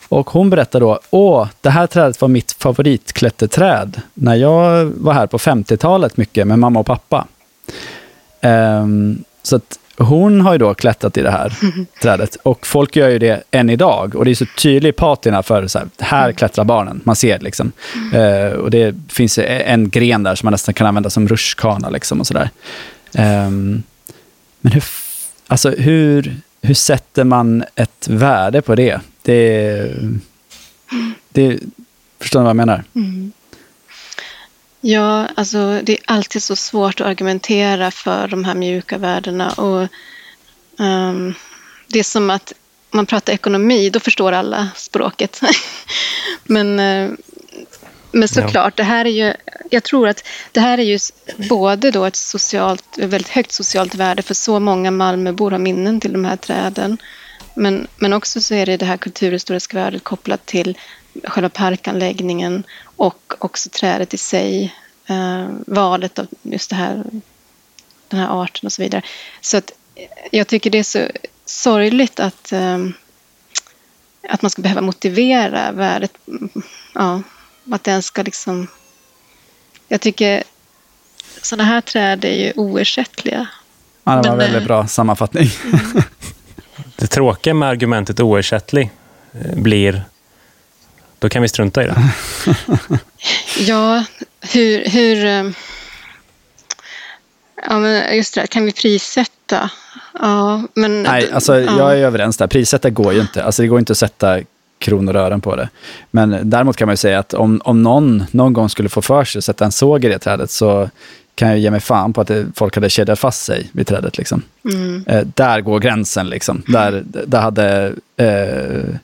Och hon berättade då, åh, det här trädet var mitt favoritklätterträd när jag var här på 50-talet mycket med mamma och pappa. Um, så att hon har ju då klättrat i det här trädet och folk gör ju det än idag. Och det är så tydlig patina för så här, här klättrar barnen. Man ser liksom. Uh, och det finns en gren där som man nästan kan använda som rutschkana liksom och sådär. Um, men hur, alltså hur, hur sätter man ett värde på det? Det, det Förstår ni vad jag menar? Mm. Ja, alltså det är alltid så svårt att argumentera för de här mjuka värdena. Och, um, det är som att man pratar ekonomi, då förstår alla språket. men, uh, men såklart, ja. det här är ju, jag tror att det här är ju både då ett socialt, väldigt högt socialt värde för så många Malmöbor har minnen till de här träden. Men, men också så är det det här kulturhistoriska värdet kopplat till parkanläggningen och också trädet i sig. Eh, valet av just det här, den här arten och så vidare. Så att jag tycker det är så sorgligt att, eh, att man ska behöva motivera värdet. Ja, att den ska liksom... Jag tycker sådana här träd är ju oersättliga. Ja, det var en väldigt eh, bra sammanfattning. Mm. Det tråkiga med argumentet oersättlig eh, blir då kan vi strunta i det. ja, hur... hur eh, ja, men just det, kan vi prissätta? Ja, men... Nej, alltså, ja. jag är överens där. Prissätta går ju inte. Alltså, det går inte att sätta kronor och ören på det. Men däremot kan man ju säga att om, om någon någon gång skulle få för sig att sätta en såg i det trädet så kan jag ge mig fan på att det, folk hade kedjat fast sig vid trädet. Liksom. Mm. Eh, där går gränsen. Liksom. Där, där hade eh,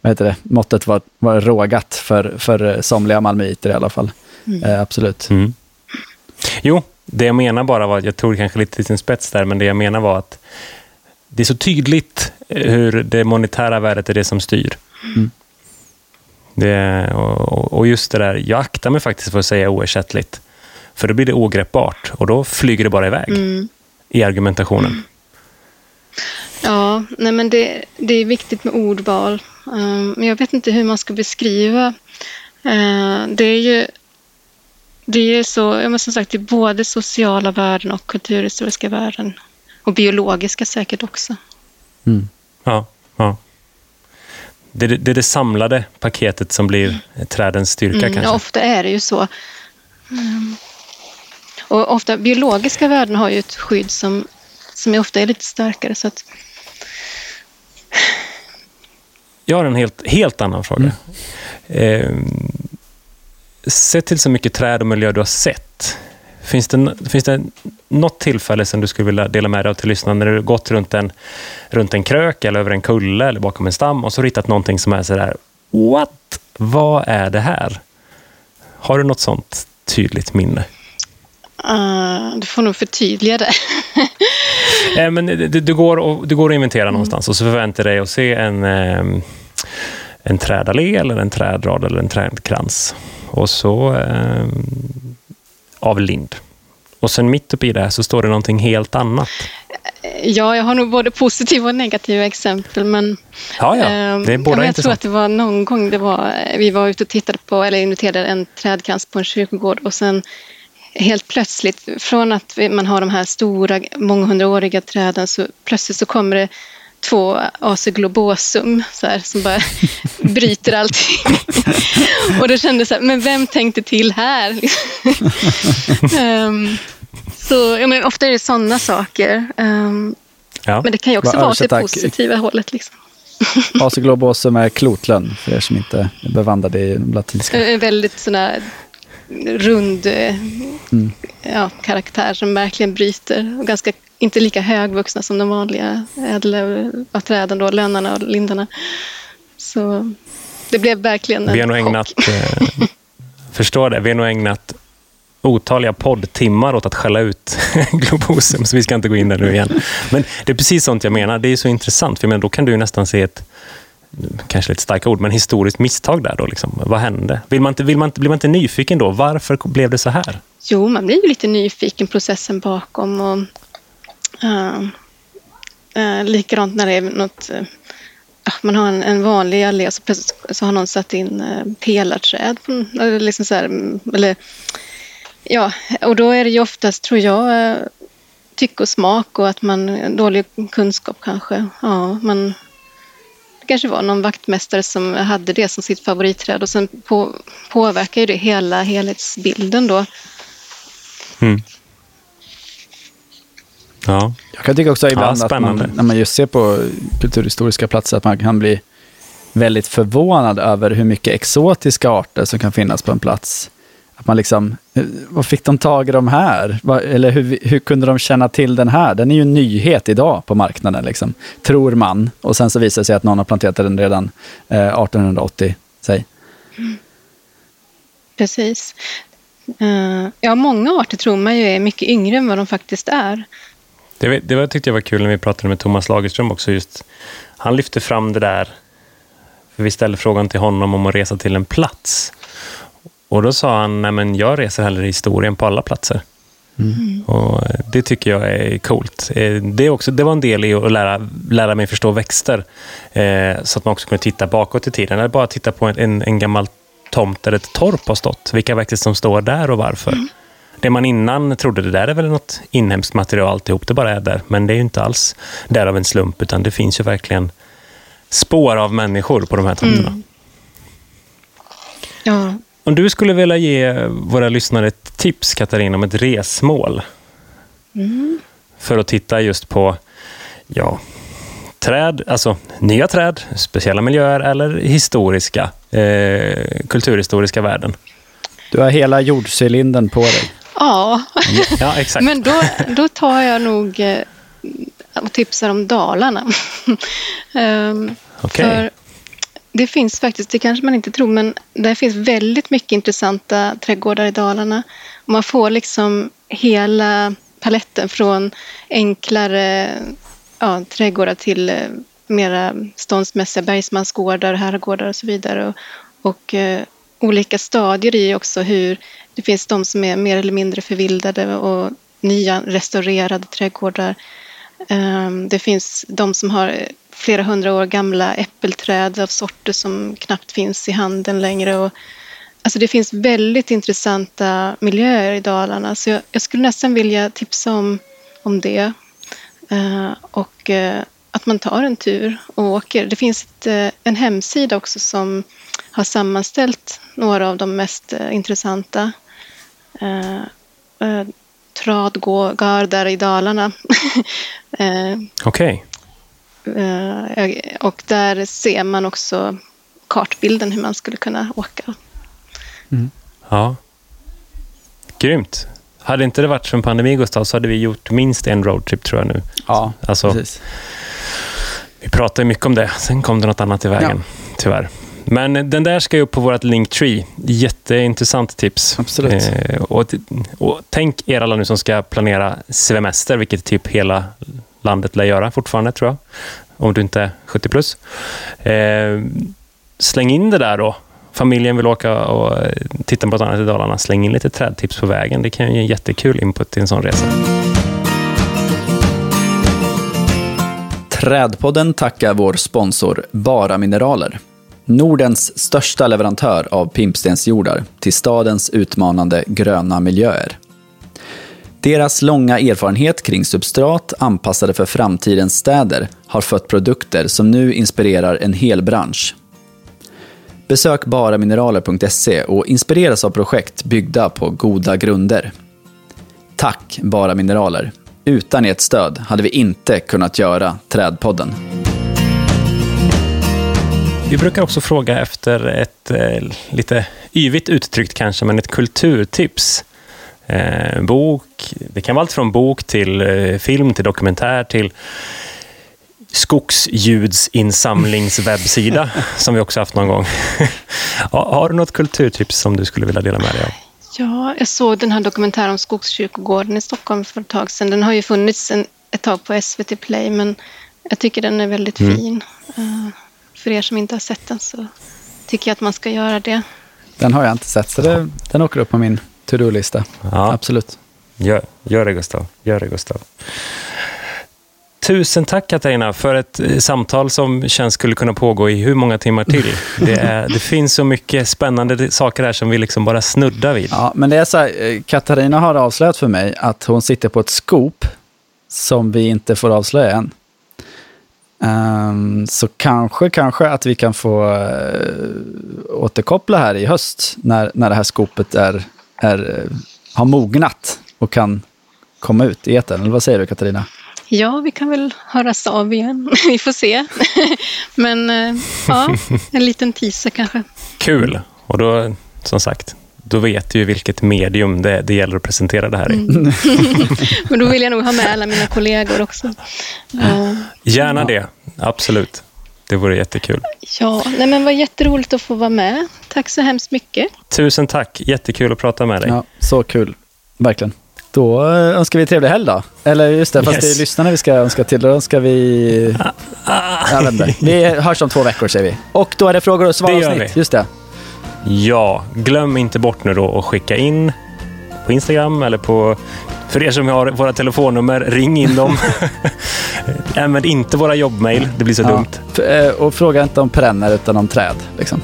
vad heter det, måttet var, var rågat för, för somliga malmöiter i alla fall. Mm. Eh, absolut. Mm. Jo, det jag menar bara var, jag tog kanske lite till sin spets där, men det jag menar var att det är så tydligt hur det monetära värdet är det som styr. Mm. Det, och, och, just det där, jag aktar mig faktiskt för att säga oersättligt. För då blir det ogreppbart och då flyger det bara iväg mm. i argumentationen. Ja, nej men det, det är viktigt med ordval. Um, men jag vet inte hur man ska beskriva. Uh, det är ju det är så, men som sagt, det är både sociala värden och kulturhistoriska värden. Och biologiska säkert också. Mm. Ja, ja. Det, är det samlade paketet som blir trädens styrka mm, kanske? Ja, ofta är det ju så. Mm. Och ofta, biologiska värden har ju ett skydd som, som ofta är lite starkare. Så att... Jag har en helt, helt annan fråga. Mm. Eh, sett till så mycket träd och miljö du har sett, finns det, finns det något tillfälle som du skulle vilja dela med dig av till lyssnarna när du gått runt en, runt en krök eller över en kulle eller bakom en stam och så hittat någonting som är sådär, what? Vad är det här? Har du något sånt tydligt minne? Uh, du får nog förtydliga det. eh, men du, du, går och, du går och inventerar mm. någonstans och så förväntar dig att se en, eh, en trädallé eller en trädrad eller en trädkrans. Och så eh, av lind. Och sen mitt uppe i det här så står det någonting helt annat. Ja, jag har nog både positiva och negativa exempel. Men, ja, ja. Det är båda jag intressant. tror att det var någon gång det var, vi var ute och tittade på, eller inviterade en trädkrans på en kyrkogård och sen helt plötsligt, från att man har de här stora månghundraåriga träden, så plötsligt så kommer det två aseglobosum så här, som bara bryter allting. och då kände jag så här, men vem tänkte till här? um, så, jag menar, ofta är det sådana saker. Um, ja. Men det kan ju också vara åt det positiva hållet. Liksom. Aseglobosum är klotlön, för er som inte är bevandrade i latinska. En väldigt sådana rund mm. ja, karaktär som verkligen bryter. Och ganska, inte lika högvuxna som de vanliga ädellövträden, då, lönnarna och lindarna. Så det blev verkligen en Vi har nog ägnat, eh, förstår det, vi har nog ägnat otaliga poddtimmar åt att skälla ut globosum, så vi ska inte gå in där nu igen. Men det är precis sånt jag menar. Det är så intressant, för menar, då kan du nästan se ett kanske lite starka ord, men historiskt misstag där då? Liksom. Vad hände? Vill man inte, vill man inte, blir man inte nyfiken då? Varför blev det så här? Jo, man blir ju lite nyfiken, processen bakom. Och, uh, uh, likadant när det är något uh, man har en, en vanlig allé och så plötsligt så har någon satt in eh, pelarträd. På, eller liksom så här, mm, eller, ja, och då är det ju oftast, tror jag, eh, tycke och smak och att man eh, dålig kunskap kanske. Ja, man, det kanske var någon vaktmästare som hade det som sitt favoritträd och sen på, påverkar ju det hela helhetsbilden då. Mm. Ja. Jag kan tycka också ibland Ja, att man, spännande. när man just ser på kulturhistoriska platser att man kan bli väldigt förvånad över hur mycket exotiska arter som kan finnas på en plats. Att man liksom, eh, vad fick de tag i de här? Eller hur, hur kunde de känna till den här? Den är ju en nyhet idag på marknaden, liksom, tror man. Och sen så visar det sig att någon har planterat den redan eh, 1880, säg. Precis. Eh, ja, många arter tror man ju är mycket yngre än vad de faktiskt är. Det, det var, tyckte jag var kul när vi pratade med Thomas Lagerström också. Just, han lyfte fram det där, för vi ställde frågan till honom om att resa till en plats. Och då sa han, nej men jag reser hellre i historien på alla platser. Och eh, det tycker jag är coolt. Eh, Det, är också, det var en del i att lära, lära mig förstå växter. Eh, så att man också kunde titta bakåt i tiden. Eller bara titta på en, en, en gammal tomt där ett torp har stått. Vilka växter som står där och varför. Det man innan trodde, det där är väl något inhemskt material alltihop, det bara är där. Men det är ju inte alls där av en slump, utan det finns ju verkligen spår av människor på de här tomterna. Ja, Om du skulle vilja ge våra lyssnare ett tips, Katarina, om ett resmål för att titta just på ja, träd, alltså nya träd, speciella miljöer eller historiska, eh, kulturhistoriska värden. Du har hela jordcylindern på dig. Ja. Ja, exakt. men då, då tar jag nog eh, och tipsar om Dalarna. Ehm, Okej. För det finns faktiskt, det kanske man inte tror, men det finns väldigt mycket intressanta trädgårdar i Dalarna. Man får liksom hela paletten från enklare ja, trädgårdar till eh, mera ståndsmässiga bergsmansgårdar, herrgårdar och så vidare. Och, och eh, olika stadier i också hur det finns de som är mer eller mindre förvildade och nya restaurerade trädgårdar. Ehm, det finns de som har flera hundra år gamla äppelträd av sorter som knappt finns i handeln längre. Och, alltså det finns väldigt intressanta miljöer i Dalarna så jag, jag skulle nästan vilja tipsa om, om det. Ehm, och eh, att man tar en tur och åker. Det finns ett, eh, en hemsida också som har sammanställt några av de mest eh, intressanta eh, eh, tradgårdar i Dalarna. eh, Okej. Eh, och där ser man också kartbilden hur man skulle kunna åka. Ja. Grymt. Hade inte det varit för en pandemi, Gustav, så hade vi gjort minst en roadtrip, tror jag nu. Ja, Alltså, precis. Vi pratade mycket om det, sen kom det något annat i vägen, tyvärr. Men den där ska ju upp på vårt Linktree. Jätteintressant tips. Absolut. Eh, och, och tänk er alla nu som ska planera semester, vilket typ hela landet lär göra fortfarande, tror jag. Om du inte är 70 plus. Eh, släng in det där då. Familjen vill åka och eh, titta på något annat i Dalarna. Släng in lite trädtips på vägen. Det kan ju ge en jättekul input till en sån resa. Trädpodden tackar vår sponsor Bara Mineraler. Nordens största leverantör av pimpstensjordar till stadens utmanande gröna miljöer. Deras långa erfarenhet kring substrat anpassade för framtidens städer har fött produkter som nu inspirerar en hel bransch. Besök baramineraler.se och inspireras av projekt byggda på goda grunder. Tack Bara Mineraler. Utan ert stöd hade vi inte kunnat göra Trädpodden. Vi brukar också fråga efter ett eh, lite yvigt uttryckt kanske, men ett kulturtips. Eh, bok, det kan vara allt från bok till eh, film, till dokumentär, till skogsljudsinsamlingswebbsida som vi också haft någon gång. har, du något kulturtips som du skulle vilja dela med dig av? Ja, jag såg den här dokumentären om Skogskyrkogården i Stockholm för ett tag sedan. Den har ju funnits en, ett tag på SVT Play, men jag tycker den är väldigt fin. Eh, för er som inte har sett den så tycker jag att man ska göra det. Den har jag inte sett, så det, den åker upp på min to-do-lista. Ja. Absolut. Gör, gör det Gustav, gör det Gustav. Tusen tack Katarina för ett eh, samtal som känns skulle kunna pågå i hur många timmar till. Det, är, det finns så mycket spännande saker här som vi liksom bara snuddar vid. Ja, men det är så här, eh, Katarina har avslöjat för mig att hon sitter på ett scoop som vi inte får avslöja än. Um, så kanske, kanske att vi kan få uh, återkoppla här i höst när, när det här skopet är, är, uh, har mognat och kan komma ut i etern. Eller vad säger du Katarina? Ja, vi kan väl höras av igen. vi får se. Men uh, ja, en liten teaser kanske. Kul. Och då, som sagt, då vet du ju vilket medium det, det gäller att presentera det här i. Mm. Men då vill jag nog ha med alla mina kollegor också. Uh, Gärna ja. det, absolut. Det vore jättekul. Ja, nej men vad jätteroligt att få vara med. Tack så hemskt mycket. Tusen tack, jättekul att prata med dig. Ja, så kul, verkligen. Då eh, önskar vi trevlig helg då. Eller just det, fast yes. det är lyssnarna vi ska önska till. Då önskar vi... Jag vet inte. Vi hörs om två veckor säger vi. Och då är det frågor och svar-avsnitt. Just det. Ja, glöm inte bort nu då att skicka in på Instagram eller på... För er som har våra telefonnummer, ring in dem. Använd inte våra jobbmail, det blir så ja. dumt. Eh, och fråga inte om perenner utan om träd. Liksom.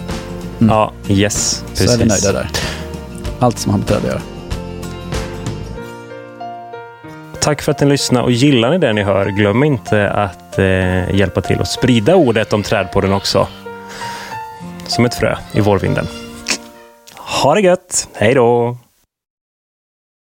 Mm. Ja, yes. Precis. Så är vi nöjda där. Allt som har med träd att göra. Tack för att ni lyssnar och gillar ni det ni hör, glöm inte att eh, hjälpa till att sprida ordet om Trädpodden också. Som ett frö i vårvinden. Ha det gött! Hej då!